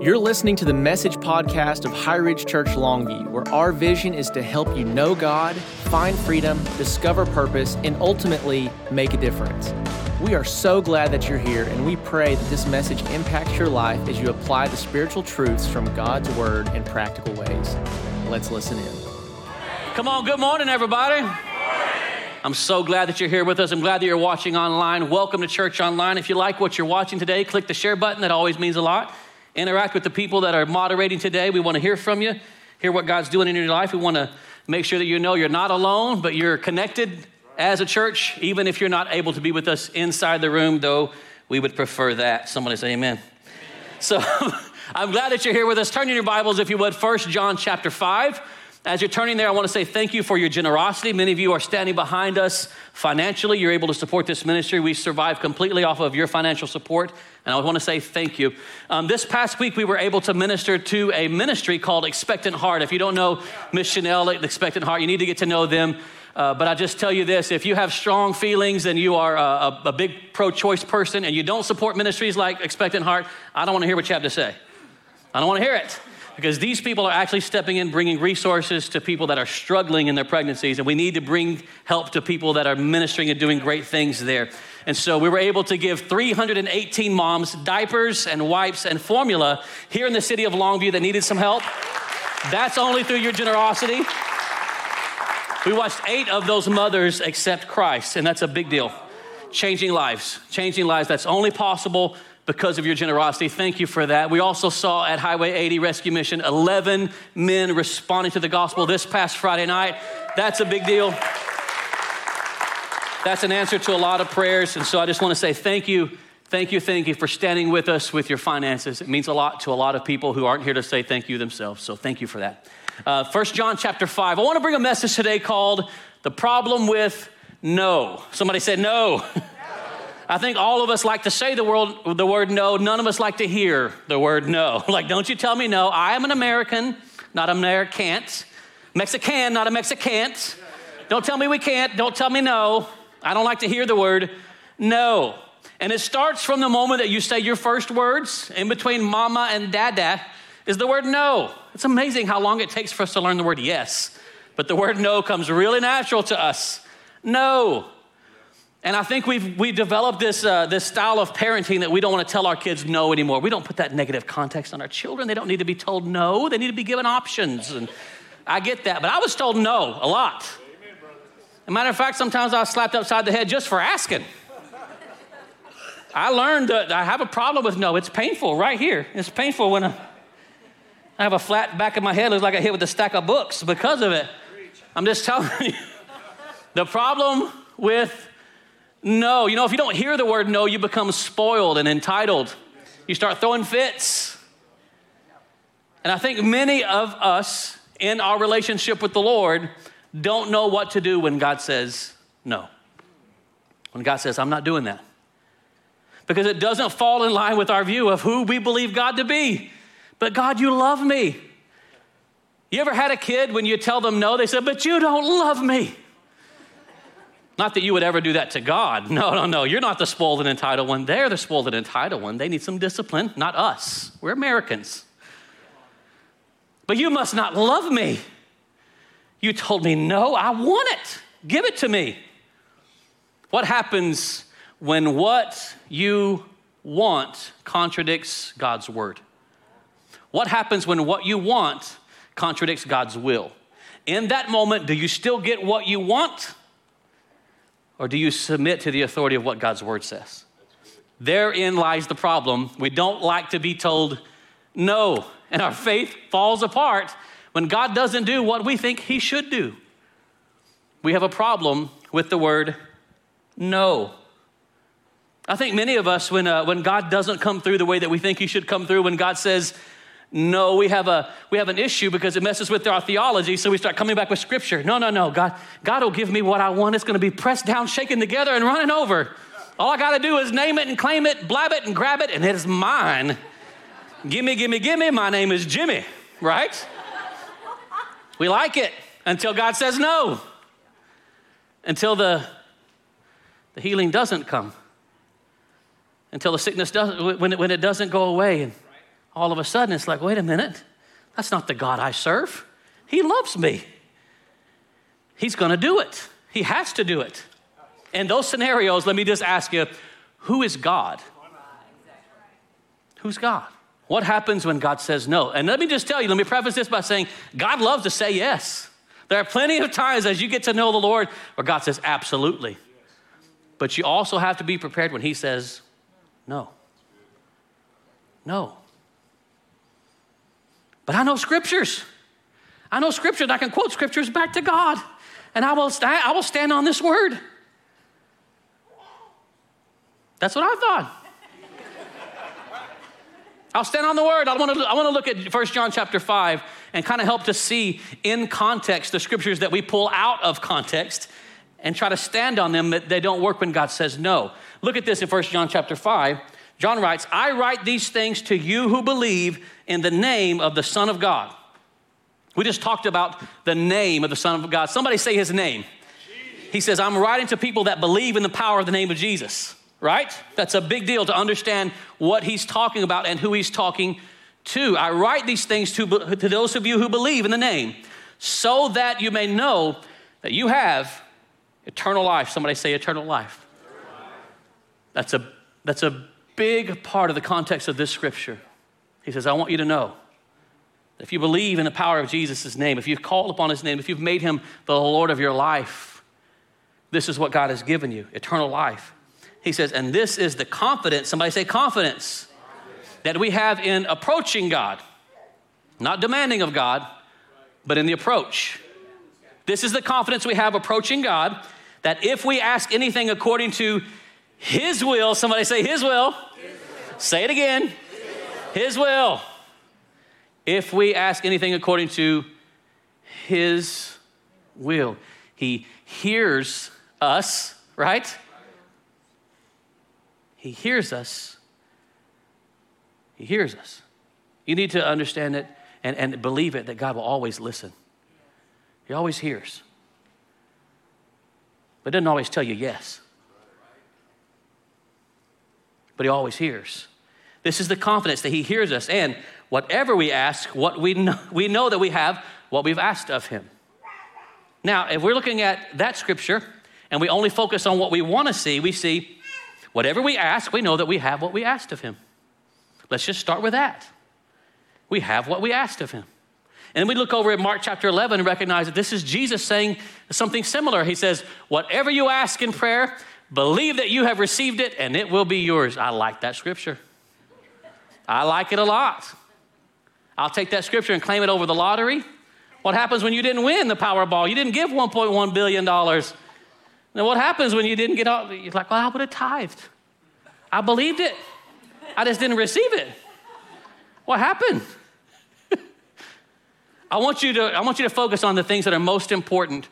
You're listening to the message podcast of High Ridge Church Longview, where our vision is to help you know God, find freedom, discover purpose, and ultimately make a difference. We are so glad that you're here, and we pray that this message impacts your life as you apply the spiritual truths from God's Word in practical ways. Let's listen in. Come on, good morning, everybody. I'm so glad that you're here with us. I'm glad that you're watching online. Welcome to Church Online. If you like what you're watching today, click the share button. That always means a lot. Interact with the people that are moderating today. We want to hear from you, hear what God's doing in your life. We want to make sure that you know you're not alone, but you're connected as a church, even if you're not able to be with us inside the room, though we would prefer that. Somebody say amen. So I'm glad that you're here with us. Turn in your Bibles, if you would, First John chapter 5. As you're turning there, I want to say thank you for your generosity. Many of you are standing behind us financially. You're able to support this ministry. We survive completely off of your financial support, and I want to say thank you. Um, this past week, we were able to minister to a ministry called Expectant Heart. If you don't know Miss Chanel, at Expectant Heart, you need to get to know them. Uh, but I just tell you this if you have strong feelings and you are a, a, a big pro choice person and you don't support ministries like Expectant Heart, I don't want to hear what you have to say. I don't want to hear it because these people are actually stepping in, bringing resources to people that are struggling in their pregnancies, and we need to bring help to people that are ministering and doing great things there. And so we were able to give 318 moms diapers and wipes and formula here in the city of Longview that needed some help. That's only through your generosity. We watched eight of those mothers accept Christ, and that's a big deal. Changing lives, changing lives. That's only possible because of your generosity. Thank you for that. We also saw at Highway 80 Rescue Mission 11 men responding to the gospel this past Friday night. That's a big deal. That's an answer to a lot of prayers. And so I just want to say thank you, thank you, thank you for standing with us with your finances. It means a lot to a lot of people who aren't here to say thank you themselves. So thank you for that. Uh, 1 John chapter 5. I want to bring a message today called The Problem with No. Somebody said no. I think all of us like to say the word, the word no. None of us like to hear the word no. Like, don't you tell me no. I am an American, not an American. Mexican, not a Mexican. Don't tell me we can't. Don't tell me no. I don't like to hear the word no. And it starts from the moment that you say your first words in between mama and dada is the word no. It's amazing how long it takes for us to learn the word yes. But the word no comes really natural to us. No. And I think we've, we've developed this, uh, this style of parenting that we don't want to tell our kids no anymore. We don't put that negative context on our children. They don't need to be told no, they need to be given options. And I get that, but I was told no a lot. As a matter of fact, sometimes I was slapped upside the head just for asking. I learned that I have a problem with no. It's painful right here. It's painful when I, I have a flat back of my head, looks like I hit with a stack of books because of it. I'm just telling you. The problem with no. You know, if you don't hear the word no, you become spoiled and entitled. You start throwing fits. And I think many of us in our relationship with the Lord don't know what to do when God says no. When God says, I'm not doing that. Because it doesn't fall in line with our view of who we believe God to be. But God, you love me. You ever had a kid when you tell them no, they said, But you don't love me. Not that you would ever do that to God. No, no, no. You're not the spoiled and entitled one. They're the spoiled and entitled one. They need some discipline, not us. We're Americans. But you must not love me. You told me, no, I want it. Give it to me. What happens when what you want contradicts God's word? What happens when what you want contradicts God's will? In that moment, do you still get what you want? Or do you submit to the authority of what God's word says? Therein lies the problem. We don't like to be told no, and our faith falls apart when God doesn't do what we think He should do. We have a problem with the word no. I think many of us, when, uh, when God doesn't come through the way that we think He should come through, when God says, no, we have a we have an issue because it messes with our theology. So we start coming back with scripture. No, no, no. God, God will give me what I want. It's going to be pressed down, shaken together, and running over. All I got to do is name it and claim it, blab it and grab it, and it is mine. gimme, gimme, gimme. My name is Jimmy, right? we like it until God says no. Until the the healing doesn't come. Until the sickness doesn't when it, when it doesn't go away and all of a sudden it's like, wait a minute, that's not the God I serve. He loves me. He's going to do it. He has to do it. In those scenarios, let me just ask you who is God? Who's God? What happens when God says no? And let me just tell you, let me preface this by saying God loves to say yes. There are plenty of times as you get to know the Lord where God says absolutely. But you also have to be prepared when He says no. No. But I know scriptures. I know scriptures. I can quote scriptures back to God. And I will, st- I will stand on this word. That's what I thought. I'll stand on the word. I want to, I want to look at 1 John chapter 5 and kind of help to see in context the scriptures that we pull out of context and try to stand on them that they don't work when God says no. Look at this in 1 John chapter 5. John writes, I write these things to you who believe in the name of the Son of God. We just talked about the name of the Son of God. Somebody say his name. He says, I'm writing to people that believe in the power of the name of Jesus right? That's a big deal to understand what he's talking about and who he's talking to. I write these things to, to those of you who believe in the name, so that you may know that you have eternal life. Somebody say eternal life. That's a, that's a big part of the context of this scripture. He says, I want you to know if you believe in the power of Jesus' name, if you've called upon his name, if you've made him the Lord of your life, this is what God has given you eternal life. He says, and this is the confidence, somebody say confidence, that we have in approaching God. Not demanding of God, but in the approach. This is the confidence we have approaching God that if we ask anything according to His will, somebody say His will. His will. Say it again. His will. His will. If we ask anything according to His will, He hears us, right? He hears us. He hears us. You need to understand it and, and believe it that God will always listen. He always hears. But doesn't always tell you yes. But he always hears. This is the confidence that he hears us. And whatever we ask, what we know, we know that we have what we've asked of him. Now, if we're looking at that scripture and we only focus on what we want to see, we see Whatever we ask, we know that we have what we asked of him. Let's just start with that. We have what we asked of him. And we look over at Mark chapter 11 and recognize that this is Jesus saying something similar. He says, Whatever you ask in prayer, believe that you have received it and it will be yours. I like that scripture. I like it a lot. I'll take that scripture and claim it over the lottery. What happens when you didn't win the Powerball? You didn't give $1.1 billion. Now, what happens when you didn't get all, you're like, well, I would have tithed. I believed it. I just didn't receive it. What happened? I want you to, I want you to focus on the things that are most important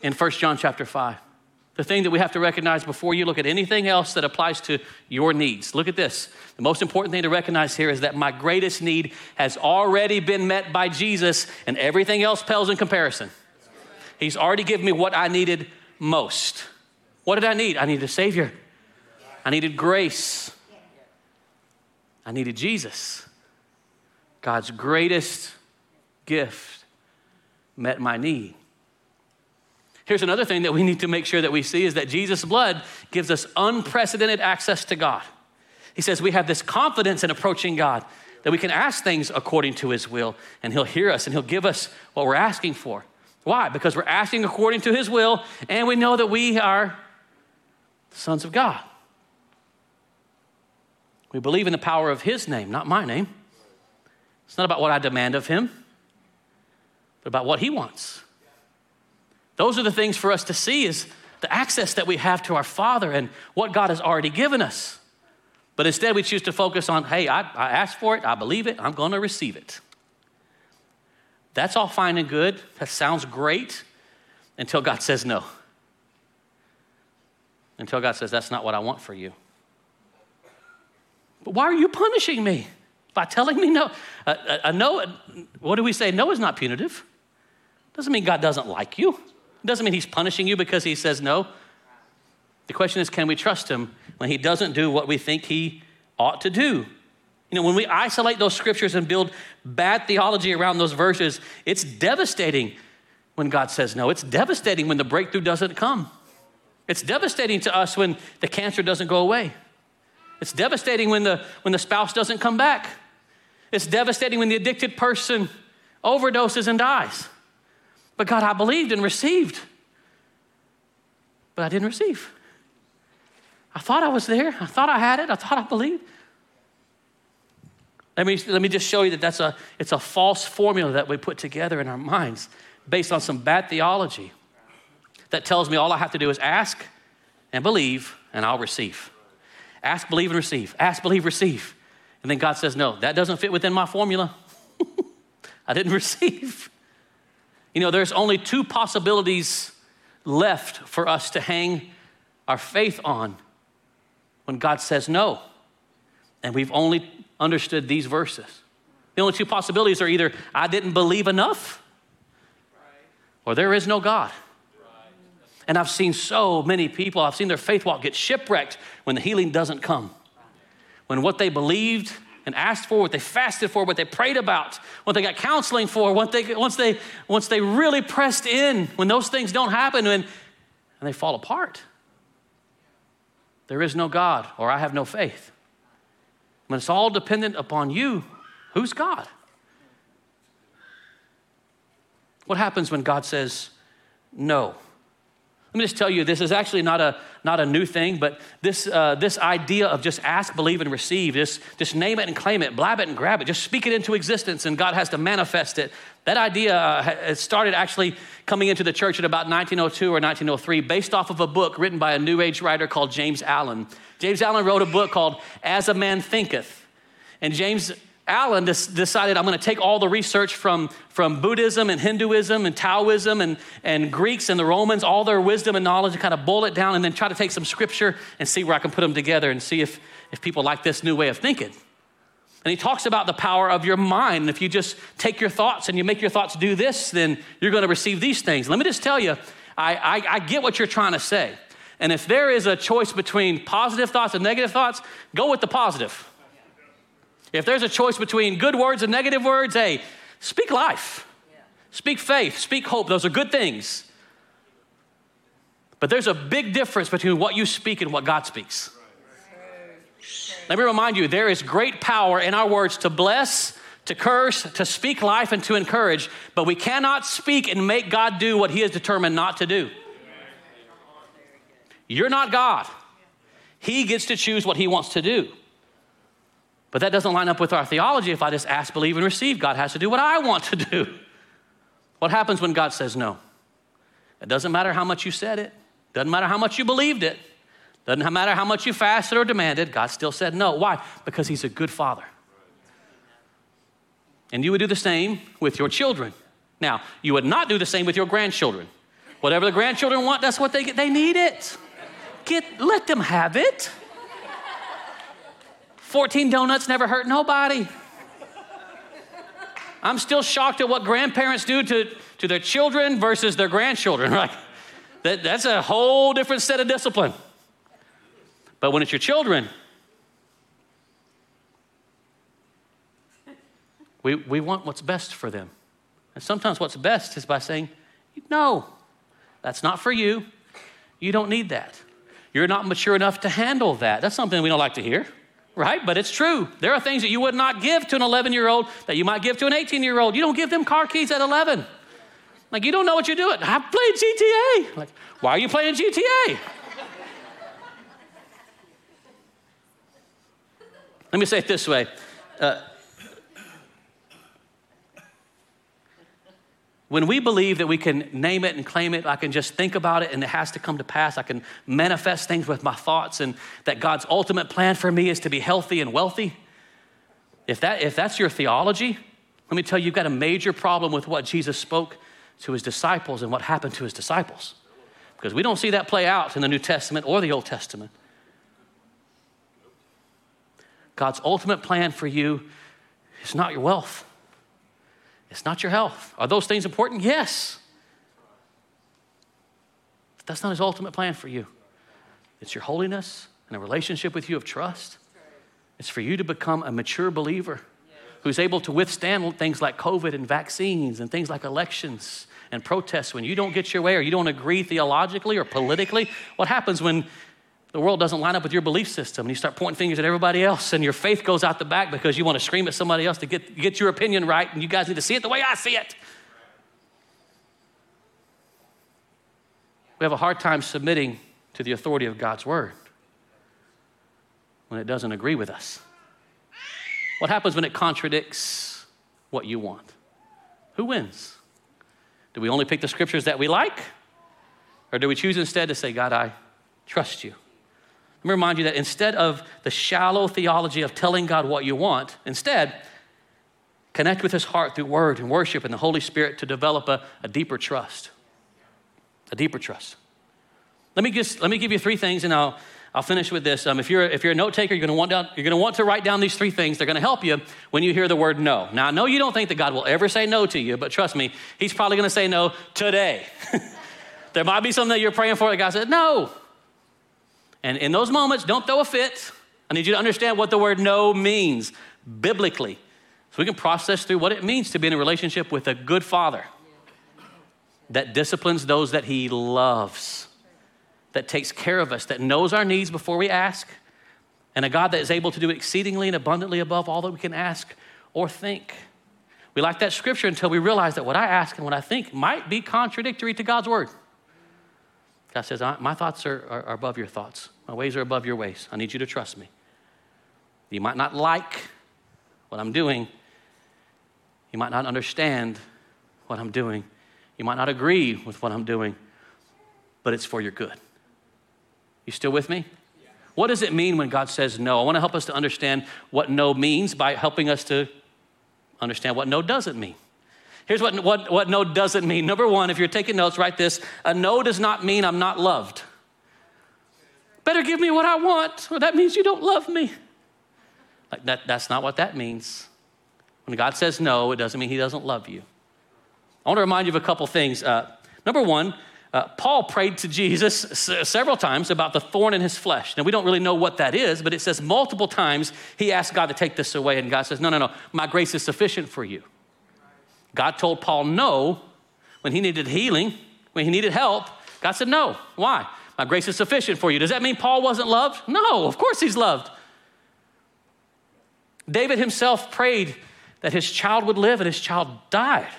in 1 John chapter 5. The thing that we have to recognize before you look at anything else that applies to your needs. Look at this. The most important thing to recognize here is that my greatest need has already been met by Jesus, and everything else pales in comparison. He's already given me what I needed most. What did I need? I needed a Savior. I needed grace. I needed Jesus. God's greatest gift met my need. Here's another thing that we need to make sure that we see is that Jesus' blood gives us unprecedented access to God. He says we have this confidence in approaching God that we can ask things according to His will, and He'll hear us and He'll give us what we're asking for. Why? Because we're asking according to his will, and we know that we are the sons of God. We believe in the power of his name, not my name. It's not about what I demand of him, but about what he wants. Those are the things for us to see is the access that we have to our Father and what God has already given us. But instead, we choose to focus on, hey, I, I asked for it, I believe it, I'm going to receive it. That's all fine and good. That sounds great until God says no. Until God says, that's not what I want for you. But why are you punishing me? By telling me no. A, a, a no, what do we say? No is not punitive. Doesn't mean God doesn't like you. It doesn't mean he's punishing you because he says no. The question is, can we trust him when he doesn't do what we think he ought to do? You know, when we isolate those scriptures and build bad theology around those verses, it's devastating when God says no. It's devastating when the breakthrough doesn't come. It's devastating to us when the cancer doesn't go away. It's devastating when the, when the spouse doesn't come back. It's devastating when the addicted person overdoses and dies. But God, I believed and received, but I didn't receive. I thought I was there. I thought I had it. I thought I believed. Let me, let me just show you that that's a, it's a false formula that we put together in our minds based on some bad theology that tells me all I have to do is ask and believe, and I'll receive. Ask, believe, and receive. Ask, believe, receive. And then God says, No, that doesn't fit within my formula. I didn't receive. You know, there's only two possibilities left for us to hang our faith on when God says no. And we've only understood these verses. The only two possibilities are either I didn't believe enough or there is no God. And I've seen so many people, I've seen their faith walk get shipwrecked when the healing doesn't come. When what they believed and asked for, what they fasted for, what they prayed about, what they got counseling for, once they, once they, once they really pressed in, when those things don't happen and, and they fall apart. There is no God, or I have no faith. When it's all dependent upon you, who's God? What happens when God says no? Let me just tell you, this is actually not a, not a new thing, but this, uh, this idea of just ask, believe, and receive, just, just name it and claim it, blab it and grab it, just speak it into existence, and God has to manifest it. That idea uh, started actually coming into the church at about 1902 or 1903, based off of a book written by a New Age writer called James Allen. James Allen wrote a book called As a Man Thinketh. And James Allen decided I'm going to take all the research from, from Buddhism and Hinduism and Taoism and, and Greeks and the Romans, all their wisdom and knowledge, and kind of boil it down and then try to take some scripture and see where I can put them together and see if, if people like this new way of thinking. And he talks about the power of your mind. And if you just take your thoughts and you make your thoughts do this, then you're going to receive these things. Let me just tell you, I, I, I get what you're trying to say. And if there is a choice between positive thoughts and negative thoughts, go with the positive. If there's a choice between good words and negative words, hey, speak life, speak faith, speak hope. Those are good things. But there's a big difference between what you speak and what God speaks. Let me remind you there is great power in our words to bless, to curse, to speak life, and to encourage, but we cannot speak and make God do what He has determined not to do. You're not God. He gets to choose what He wants to do. But that doesn't line up with our theology. If I just ask, believe, and receive, God has to do what I want to do. What happens when God says no? It doesn't matter how much you said it, doesn't matter how much you believed it, doesn't matter how much you fasted or demanded, God still said no. Why? Because He's a good Father. And you would do the same with your children. Now, you would not do the same with your grandchildren. Whatever the grandchildren want, that's what they get. They need it. Get, let them have it. 14 donuts never hurt nobody. I'm still shocked at what grandparents do to, to their children versus their grandchildren, right? That, that's a whole different set of discipline. But when it's your children, we, we want what's best for them. And sometimes what's best is by saying, no, that's not for you. You don't need that. You're not mature enough to handle that. That's something we don't like to hear right? But it's true. There are things that you would not give to an 11 year old that you might give to an 18 year old. You don't give them car keys at 11. Like, you don't know what you're doing. I played GTA. Like, why are you playing GTA? Let me say it this way. Uh, When we believe that we can name it and claim it, I can just think about it and it has to come to pass. I can manifest things with my thoughts and that God's ultimate plan for me is to be healthy and wealthy. If, that, if that's your theology, let me tell you, you've got a major problem with what Jesus spoke to his disciples and what happened to his disciples. Because we don't see that play out in the New Testament or the Old Testament. God's ultimate plan for you is not your wealth. It's not your health. Are those things important? Yes. But that's not his ultimate plan for you. It's your holiness and a relationship with you of trust. It's for you to become a mature believer who's able to withstand things like COVID and vaccines and things like elections and protests when you don't get your way or you don't agree theologically or politically. What happens when the world doesn't line up with your belief system and you start pointing fingers at everybody else and your faith goes out the back because you want to scream at somebody else to get, get your opinion right and you guys need to see it the way I see it. We have a hard time submitting to the authority of God's word when it doesn't agree with us. What happens when it contradicts what you want? Who wins? Do we only pick the scriptures that we like? Or do we choose instead to say, God, I trust you? Let me remind you that instead of the shallow theology of telling God what you want, instead, connect with his heart through word and worship and the Holy Spirit to develop a, a deeper trust. A deeper trust. Let me just let me give you three things and I'll I'll finish with this. Um, if, you're, if you're a note taker, you're going, to want down, you're going to want to write down these three things. They're going to help you when you hear the word no. Now, I know you don't think that God will ever say no to you, but trust me, He's probably going to say no today. there might be something that you're praying for that God said no. And in those moments, don't throw a fit. I need you to understand what the word no means biblically. So we can process through what it means to be in a relationship with a good father that disciplines those that he loves that takes care of us, that knows our needs before we ask, and a God that is able to do exceedingly and abundantly above all that we can ask or think. We like that scripture until we realize that what I ask and what I think might be contradictory to God's word. God says, My thoughts are, are, are above your thoughts, my ways are above your ways. I need you to trust me. You might not like what I'm doing, you might not understand what I'm doing, you might not agree with what I'm doing, but it's for your good. You still with me? What does it mean when God says no? I want to help us to understand what no means by helping us to understand what no doesn't mean. Here's what, what, what no doesn't mean. Number one, if you're taking notes, write this a no does not mean I'm not loved. Better give me what I want, or that means you don't love me. Like that, that's not what that means. When God says no, it doesn't mean He doesn't love you. I want to remind you of a couple things. Uh, number one, uh, Paul prayed to Jesus s- several times about the thorn in his flesh. Now, we don't really know what that is, but it says multiple times he asked God to take this away, and God says, No, no, no, my grace is sufficient for you. God told Paul no when he needed healing, when he needed help. God said, No. Why? My grace is sufficient for you. Does that mean Paul wasn't loved? No, of course he's loved. David himself prayed that his child would live, and his child died.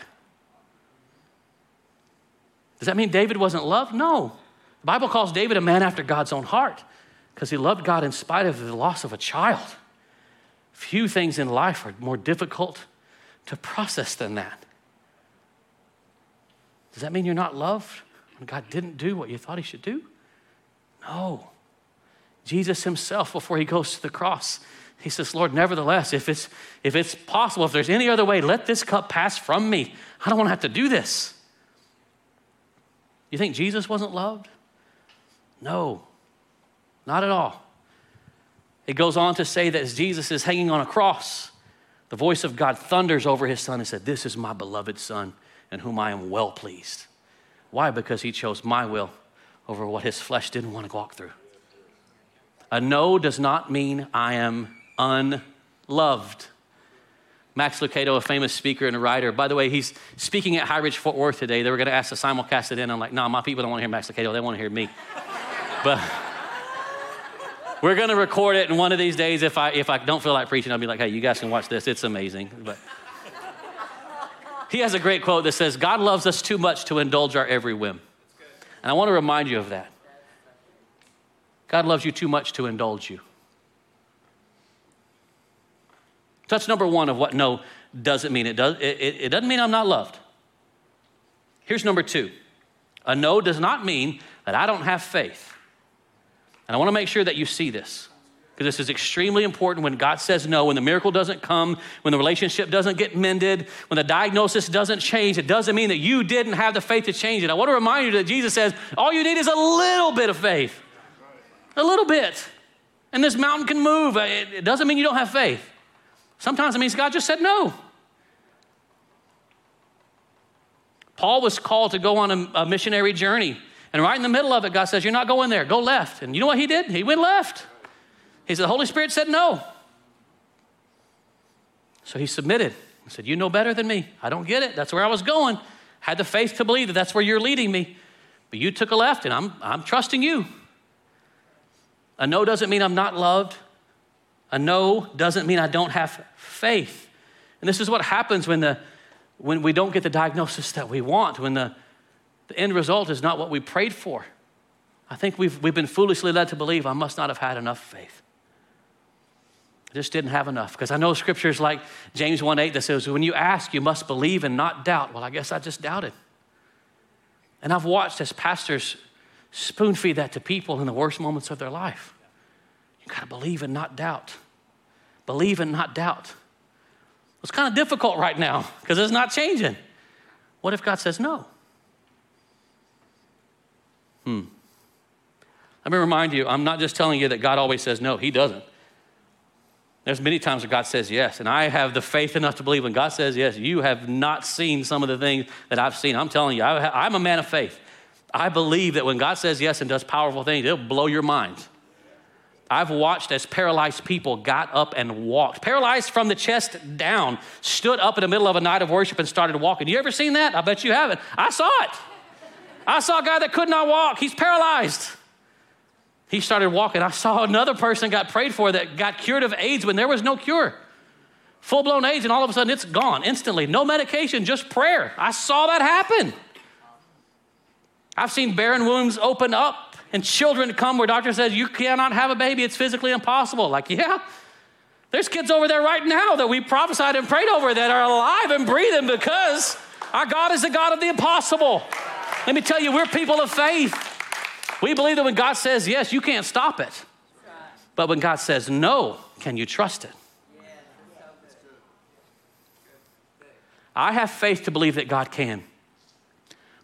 Does that mean David wasn't loved? No. The Bible calls David a man after God's own heart because he loved God in spite of the loss of a child. Few things in life are more difficult to process than that. Does that mean you're not loved when God didn't do what you thought he should do? No. Jesus himself, before he goes to the cross, he says, Lord, nevertheless, if it's, if it's possible, if there's any other way, let this cup pass from me. I don't want to have to do this. You think Jesus wasn't loved? No, not at all. It goes on to say that as Jesus is hanging on a cross, the voice of God thunders over his son and said, This is my beloved son in whom I am well pleased. Why? Because he chose my will over what his flesh didn't want to walk through. A no does not mean I am unloved. Max Lucado, a famous speaker and a writer. By the way, he's speaking at High Ridge Fort Worth today. They were going to ask to simulcast it in. I'm like, nah, my people don't want to hear Max Lucado. They want to hear me. but we're going to record it, and one of these days, if I, if I don't feel like preaching, I'll be like, hey, you guys can watch this. It's amazing. But he has a great quote that says, God loves us too much to indulge our every whim. And I want to remind you of that. God loves you too much to indulge you. that's number one of what no doesn't mean. It, does, it, it, it doesn't mean I'm not loved. Here's number two a no does not mean that I don't have faith. And I want to make sure that you see this because this is extremely important when God says no, when the miracle doesn't come, when the relationship doesn't get mended, when the diagnosis doesn't change. It doesn't mean that you didn't have the faith to change it. I want to remind you that Jesus says all you need is a little bit of faith. A little bit. And this mountain can move. Uh, it doesn't mean you don't have faith. Sometimes it means God just said no. Paul was called to go on a, a, missionary journey. And right in the middle of it, God says, You're not going there, go left. And you know what he did? He went left. He said, The Holy Spirit said no. So he submitted. He said, You know better than me. I don't get it. That's where I was going. Had the faith to believe that that's where you're leading me. But you took a left, and I'm, I'm trusting you. A no doesn't mean I'm not loved. A no doesn't mean I don't have faith. And this is what happens when, the, when we don't get the diagnosis that we want, when the, the end result is not what we prayed for. I think we've, we've been foolishly led to believe I must not have had enough faith. I just didn't have enough. Because I know scriptures like James 1 8 that says, when you ask, you must believe and not doubt. Well, I guess I just doubted. And I've watched as pastors spoon feed that to people in the worst moments of their life. You got to believe and not doubt. Believe and not doubt. It's kind of difficult right now because it's not changing. What if God says no? Hmm. Let me remind you, I'm not just telling you that God always says no, He doesn't. There's many times where God says yes, and I have the faith enough to believe when God says yes, you have not seen some of the things that I've seen. I'm telling you, I, am a man of faith. I believe that when God says yes and does powerful things, it'll blow your mind. I've watched as paralyzed people got up and walked, paralyzed from the chest down, stood up in the middle of a night of worship and started walking. You ever seen that? I bet you haven't. I saw it. I saw a guy that could not walk. He's paralyzed. He started walking. I saw another person got prayed for that got cured of AIDS when there was no cure. Full blown AIDS, and all of a sudden it's gone instantly. No medication, just prayer. I saw that happen. I've seen barren wombs open up and children come where doctor says you cannot have a baby, it's physically impossible. Like, yeah, there's kids over there right now that we prophesied and prayed over that are alive and breathing because our God is the God of the impossible. Let me tell you, we're people of faith. We believe that when God says yes, you can't stop it. But when God says no, can you trust it? I have faith to believe that God can,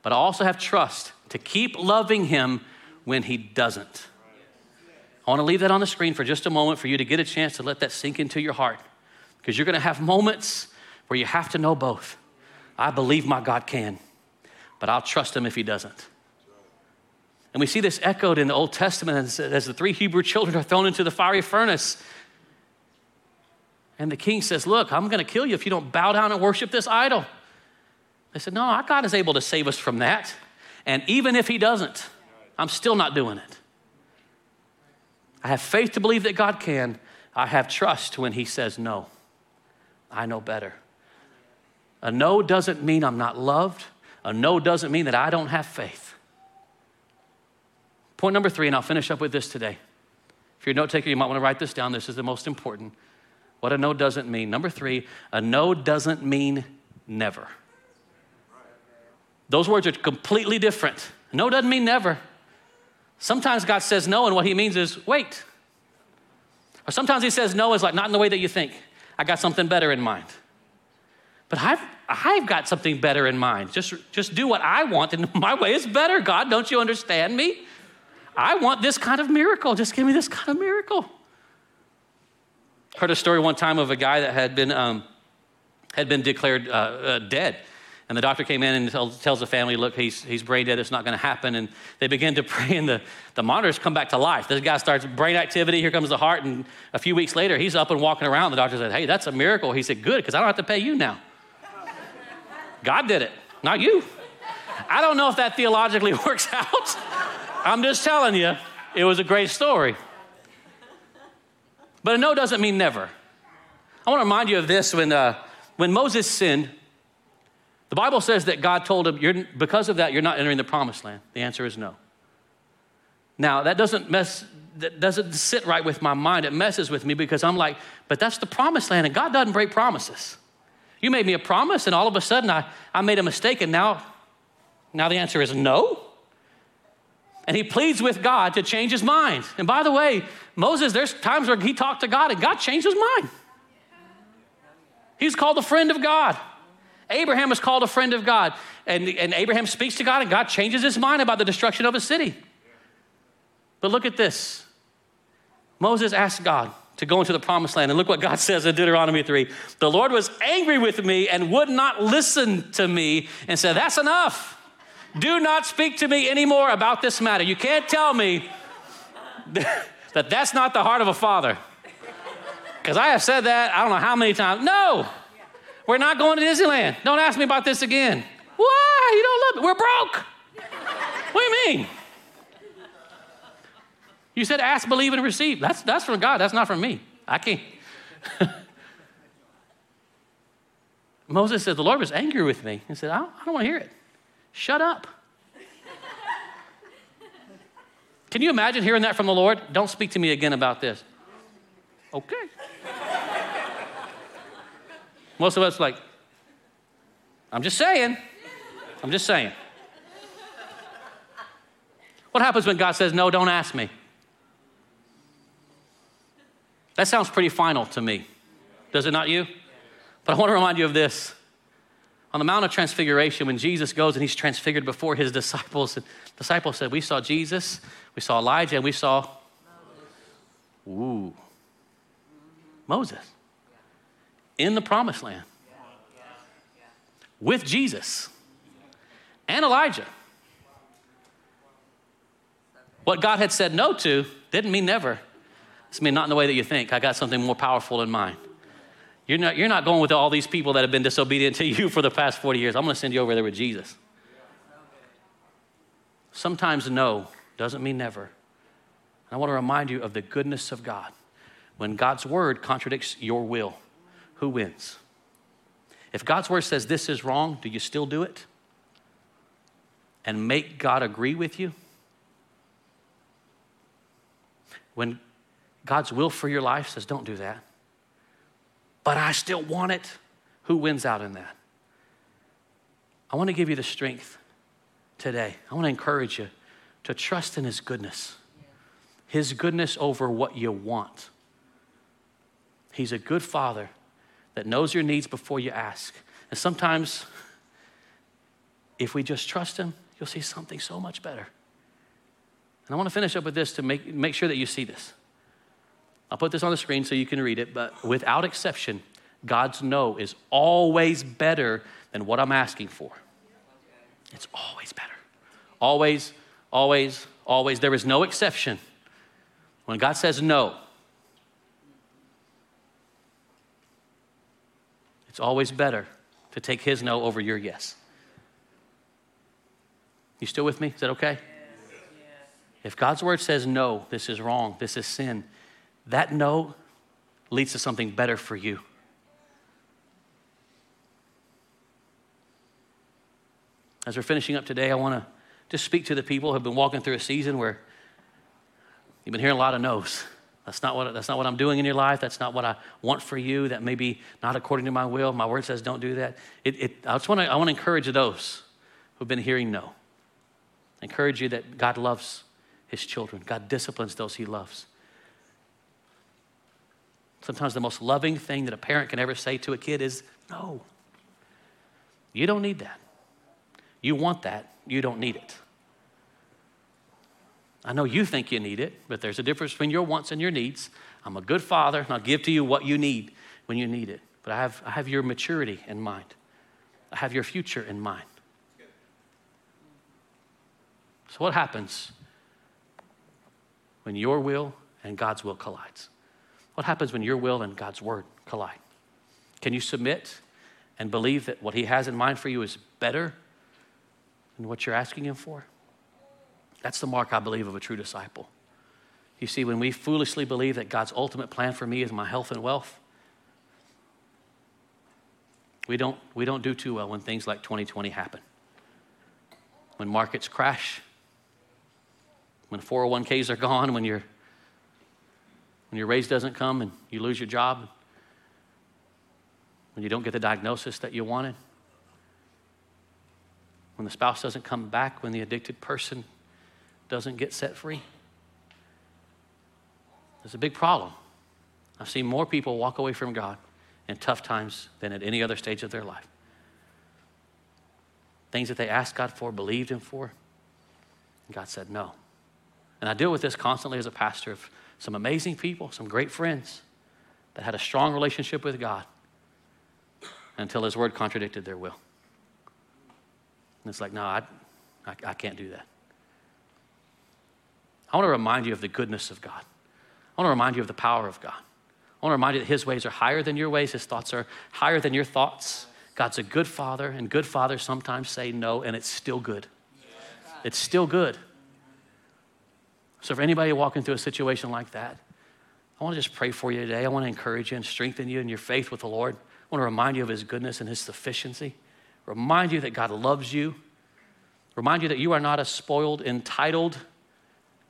but I also have trust to keep loving Him when He doesn't. I want to leave that on the screen for just a moment for you to get a chance to let that sink into your heart because you're going to have moments where you have to know both. I believe my God can, but I'll trust Him if He doesn't. And we see this echoed in the Old Testament as, as the three Hebrew children are thrown into the fiery furnace. And the king says, Look, I'm going to kill you if you don't bow down and worship this idol. They said, No, our God is able to save us from that. And even if he doesn't, I'm still not doing it. I have faith to believe that God can. I have trust when he says no. I know better. A no doesn't mean I'm not loved. A no doesn't mean that I don't have faith. Point number three, and I'll finish up with this today. If you're a note taker, you might want to write this down. This is the most important. What a no doesn't mean. Number three, a no doesn't mean never. Those words are completely different. No doesn't mean never. Sometimes God says no, and what he means is wait. Or sometimes he says no is like not in the way that you think. I got something better in mind. But I've, I've got something better in mind. Just, just do what I want, and my way is better. God, don't you understand me? I want this kind of miracle. Just give me this kind of miracle. Heard a story one time of a guy that had been, um, had been declared uh, uh, dead. And the doctor came in and tells, tells the family, look, he's, he's brain dead, it's not going to happen. And they begin to pray, and the, the monitors come back to life. This guy starts brain activity, here comes the heart, and a few weeks later, he's up and walking around. The doctor said, hey, that's a miracle. He said, good, because I don't have to pay you now. God did it, not you. I don't know if that theologically works out. I'm just telling you, it was a great story. But a no doesn't mean never. I want to remind you of this when, uh, when Moses sinned, the Bible says that God told him, because of that, you're not entering the promised land. The answer is no. Now, that doesn't mess, that doesn't sit right with my mind. It messes with me because I'm like, but that's the promised land, and God doesn't break promises. You made me a promise, and all of a sudden I, I made a mistake, and now, now the answer is no and he pleads with God to change his mind. And by the way, Moses, there's times where he talked to God and God changed his mind. He's called a friend of God. Abraham is called a friend of God. And, and Abraham speaks to God, and God changes his mind about the destruction of a city. But look at this Moses asked God to go into the promised land. And look what God says in Deuteronomy 3 The Lord was angry with me and would not listen to me and said, That's enough. Do not speak to me anymore about this matter. You can't tell me that that's not the heart of a father. Because I have said that I don't know how many times. No, we're not going to Disneyland. Don't ask me about this again. Why? You don't love me. We're broke. What do you mean? You said ask, believe, and receive. That's, that's from God. That's not from me. I can't. Moses said, The Lord was angry with me. He said, I don't, I don't want to hear it. Shut up. Can you imagine hearing that from the Lord? Don't speak to me again about this. Okay. Most of us like, I'm just saying. I'm just saying. What happens when God says, No, don't ask me? That sounds pretty final to me. Does it not you? But I want to remind you of this. On the Mount of Transfiguration, when Jesus goes and he's transfigured before his disciples, the disciples said, We saw Jesus, we saw Elijah, and we saw. Ooh. Moses. In the promised land. With Jesus and Elijah. What God had said no to didn't mean never. It's mean not in the way that you think. I got something more powerful in mind. You're not, you're not going with all these people that have been disobedient to you for the past 40 years. I'm going to send you over there with Jesus. Sometimes no doesn't mean never. And I want to remind you of the goodness of God. When God's word contradicts your will, who wins? If God's word says this is wrong, do you still do it? And make God agree with you? When God's will for your life says, don't do that, but I still want it, who wins out in that? I want to give you the strength today. I want to encourage you to trust in His goodness, His goodness over what you want. He's a good Father that knows your needs before you ask. And sometimes, if we just trust Him, you'll see something so much better. And I want to finish up with this to make, make sure that you see this. I'll put this on the screen so you can read it, but without exception, God's no is always better than what I'm asking for. It's always better. Always, always, always. There is no exception. When God says no, it's always better to take His no over your yes. You still with me? Is that okay? If God's word says no, this is wrong, this is sin, that no leads to something better for you. As we're finishing up today, I want to just speak to the people who have been walking through a season where you've been hearing a lot of no's. That's not, what, that's not what I'm doing in your life. That's not what I want for you. That may be not according to my will. My word says don't do that. It, it, I just want to I want to encourage those who've been hearing no. encourage you that God loves his children. God disciplines those he loves. Sometimes the most loving thing that a parent can ever say to a kid is, No, you don't need that. You want that, you don't need it. I know you think you need it, but there's a difference between your wants and your needs. I'm a good father, and I'll give to you what you need when you need it. But I have, I have your maturity in mind, I have your future in mind. So, what happens when your will and God's will collides? What happens when your will and God's word collide? Can you submit and believe that what He has in mind for you is better than what you're asking Him for? That's the mark, I believe, of a true disciple. You see, when we foolishly believe that God's ultimate plan for me is my health and wealth, we don't, we don't do too well when things like 2020 happen. When markets crash, when 401ks are gone, when you're when your raise doesn't come and you lose your job, when you don't get the diagnosis that you wanted, when the spouse doesn't come back, when the addicted person doesn't get set free. There's a big problem. I've seen more people walk away from God in tough times than at any other stage of their life. Things that they asked God for, believed Him for, and God said no. And I deal with this constantly as a pastor of some amazing people, some great friends that had a strong relationship with God until His Word contradicted their will. And it's like, no, I, I, I can't do that. I want to remind you of the goodness of God. I want to remind you of the power of God. I want to remind you that His ways are higher than your ways, His thoughts are higher than your thoughts. God's a good father, and good fathers sometimes say no, and it's still good. It's still good. So, for anybody walking through a situation like that, I want to just pray for you today. I want to encourage you and strengthen you in your faith with the Lord. I want to remind you of His goodness and His sufficiency. Remind you that God loves you. Remind you that you are not a spoiled, entitled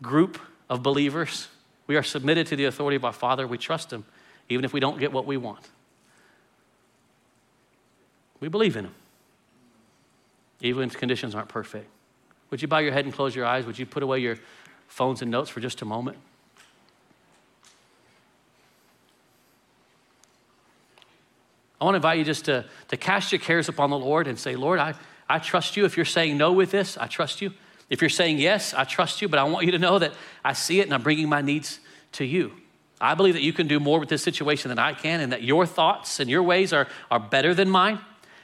group of believers. We are submitted to the authority of our Father. We trust Him, even if we don't get what we want. We believe in Him, even if conditions aren't perfect. Would you bow your head and close your eyes? Would you put away your phones and notes for just a moment? I want to invite you just to, to cast your cares upon the Lord and say, Lord, I, I trust you. If you're saying no with this, I trust you. If you're saying yes, I trust you, but I want you to know that I see it and I'm bringing my needs to you. I believe that you can do more with this situation than I can, and that your thoughts and your ways are, are better than mine.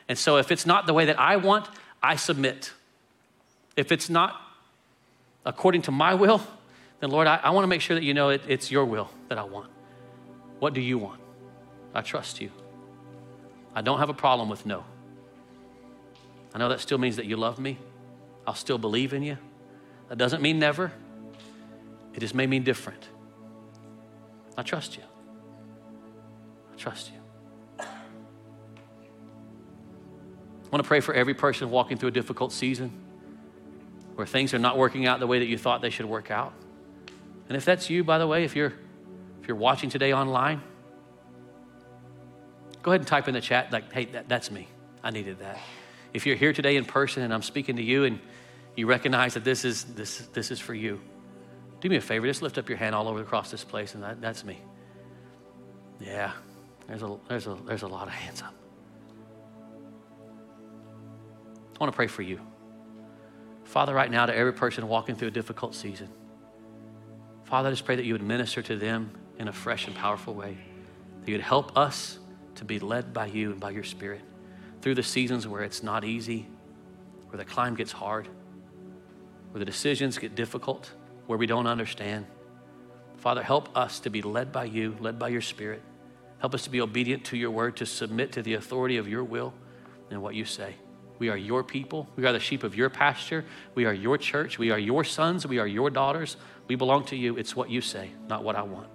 And so, if it's not the way that I want, I submit. If it's not according to my will, then Lord, I, I want to make sure that you know it, it's your will that I want. What do you want? I trust you. I don't have a problem with no. I know that still means that you love me. I'll still believe in you. That doesn't mean never, it just may mean different. I trust you. I trust you. I want to pray for every person walking through a difficult season where things are not working out the way that you thought they should work out. And if that's you, by the way, if you're if you're watching today online, go ahead and type in the chat like, "Hey, that, that's me. I needed that." If you're here today in person and I'm speaking to you and you recognize that this is this this is for you, do me a favor. Just lift up your hand all over across this place, and that, that's me. Yeah, there's a there's a there's a lot of hands up. I want to pray for you. Father, right now, to every person walking through a difficult season, Father, I just pray that you would minister to them in a fresh and powerful way. That you'd help us to be led by you and by your Spirit through the seasons where it's not easy, where the climb gets hard, where the decisions get difficult, where we don't understand. Father, help us to be led by you, led by your Spirit. Help us to be obedient to your word, to submit to the authority of your will and what you say. We are your people. We are the sheep of your pasture. We are your church. We are your sons. We are your daughters. We belong to you. It's what you say, not what I want.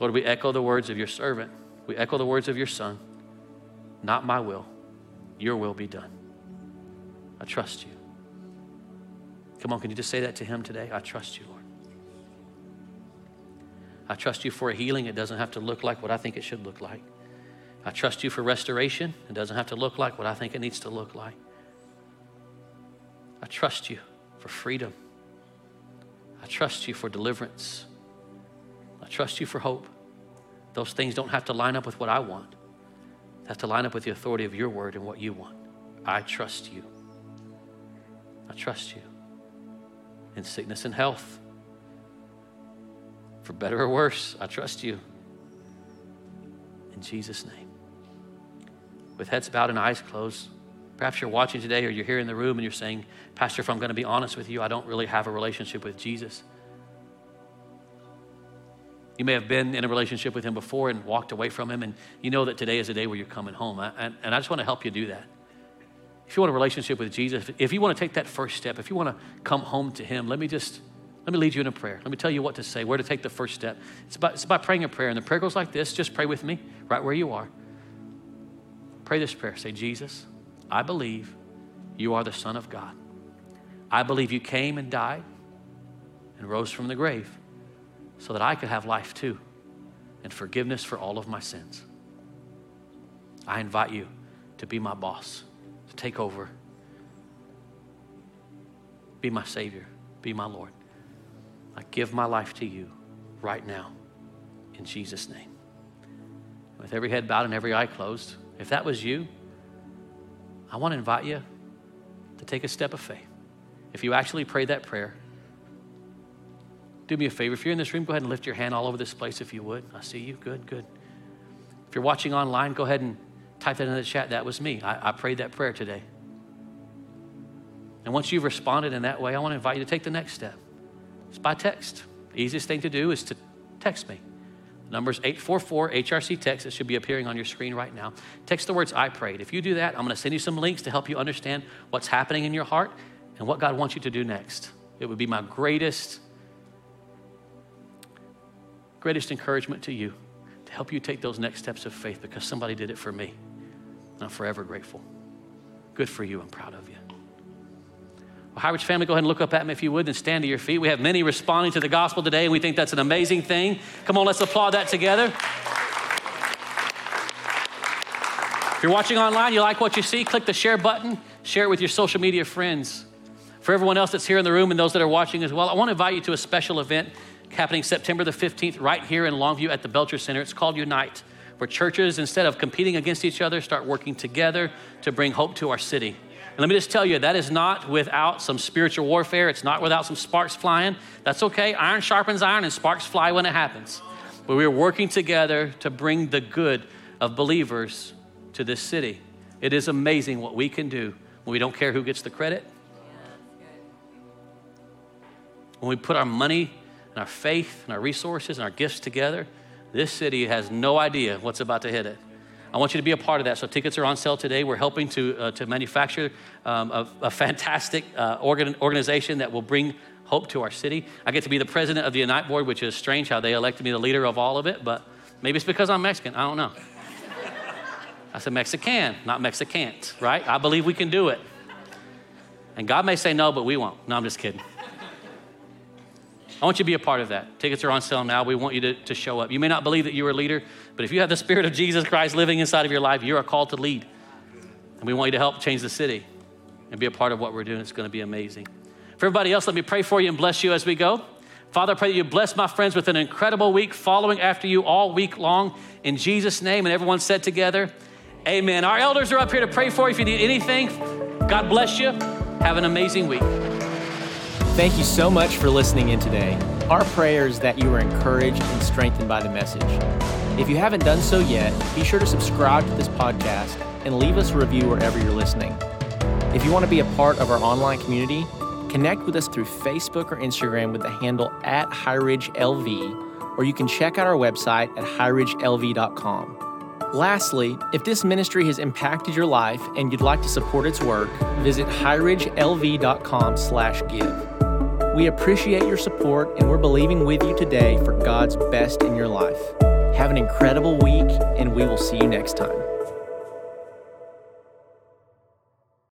Lord, we echo the words of your servant. We echo the words of your son. Not my will, your will be done. I trust you. Come on, can you just say that to him today? I trust you, Lord. I trust you for a healing. It doesn't have to look like what I think it should look like. I trust you for restoration. It doesn't have to look like what I think it needs to look like. I trust you for freedom. I trust you for deliverance. I trust you for hope. Those things don't have to line up with what I want. They have to line up with the authority of your word and what you want. I trust you. I trust you. In sickness and health, for better or worse, I trust you. In Jesus' name with heads bowed and eyes closed. Perhaps you're watching today or you're here in the room and you're saying, Pastor, if I'm going to be honest with you, I don't really have a relationship with Jesus. You may have been in a relationship with him before and walked away from him, and you know that today is a day where you're coming home. And, I just want to help you do that. If you want a relationship with Jesus, if you want to take that first step, if you want to come home to him, let me just let me lead you in a prayer. Let me tell you what to say, where to take the first step. It's about, it's about praying a prayer. And the prayer goes like this just pray with me right where you are. Pray this prayer. Say, Jesus, I believe you are the Son of God. I believe you came and died and rose from the grave so that I could have life too and forgiveness for all of my sins. I invite you to be my boss, to take over, be my Savior, be my Lord. I give my life to you right now in Jesus' name. With every head bowed and every eye closed, if that was you, I want to invite you to take a step of faith. If you actually prayed that prayer, do me a favor. If you're in this room, go ahead and lift your hand all over this place if you would. I see you. Good, good. If you're watching online, go ahead and type that in the chat. That was me. I, I prayed that prayer today. And once you've responded in that way, I want to invite you to take the next step. It's by text. The easiest thing to do is to text me Number's 844 HRC text. It should be appearing on your screen right now. Text the words I prayed. If you do that, I'm going to send you some links to help you understand what's happening in your heart and what God wants you to do next. It would be my greatest, greatest encouragement to you to help you take those next steps of faith because somebody did it for me. I'm forever grateful. Good for you. I'm proud of you. Well, High Ridge family, go ahead and look up at me if you would and stand to your feet. We have many responding to the gospel today, and we think that's an amazing thing. Come on, let's applaud that together. If you're watching online, you like what you see, click the share button, share it with your social media friends. For everyone else that's here in the room and those that are watching as well, I want to invite you to a special event happening September the 15th right here in Longview at the Belcher Center. It's called Unite, where churches, instead of competing against each other, start working together to bring hope to our city. And let me just tell you, that is not without some spiritual warfare. It's not without some sparks flying. That's okay. Iron sharpens iron and sparks fly when it happens. But we are working together to bring the good of believers to this city. It is amazing what we can do when we don't care who gets the credit, when we put our money and our faith and our resources and our gifts together, this city has no idea what's about to hit it. I want you to be a part of that. So tickets are on sale today. We're helping to, uh, to manufacture um, a, a, fantastic uh, organ, organization that will bring hope to our city. I get to be the president of the Unite Board, which is strange how they elected me the leader of all of it, but maybe it's because I'm Mexican. I don't know. I said Mexican, not Mexicant, right? I believe we can do it. And God may say no, but we won't. No, I'm just kidding. I want you to be a part of that. Tickets are on sale now. We want you to, to show up. You may not believe that you're a leader, but if you have the Spirit of Jesus Christ living inside of your life, you are called to lead. And we want you to help change the city and be a part of what we're doing. It's going to be amazing. For everybody else, let me pray for you and bless you as we go. Father, I pray that you bless my friends with an incredible week, following after you all week long. In Jesus' name, and everyone said together, Amen. Our elders are up here to pray for you if you need anything. God bless you. Have an amazing week. Thank you so much for listening in today. Our prayer is that you are encouraged and strengthened by the message. If you haven't done so yet, be sure to subscribe to this podcast and leave us a review wherever you're listening. If you want to be a part of our online community, connect with us through Facebook or Instagram with the handle at HighRidgeLV, or you can check out our website at highridgelv.com. Lastly, if this ministry has impacted your life and you'd like to support its work, visit highridgelv.com/give. We appreciate your support and we're believing with you today for God's best in your life. Have an incredible week, and we will see you next time.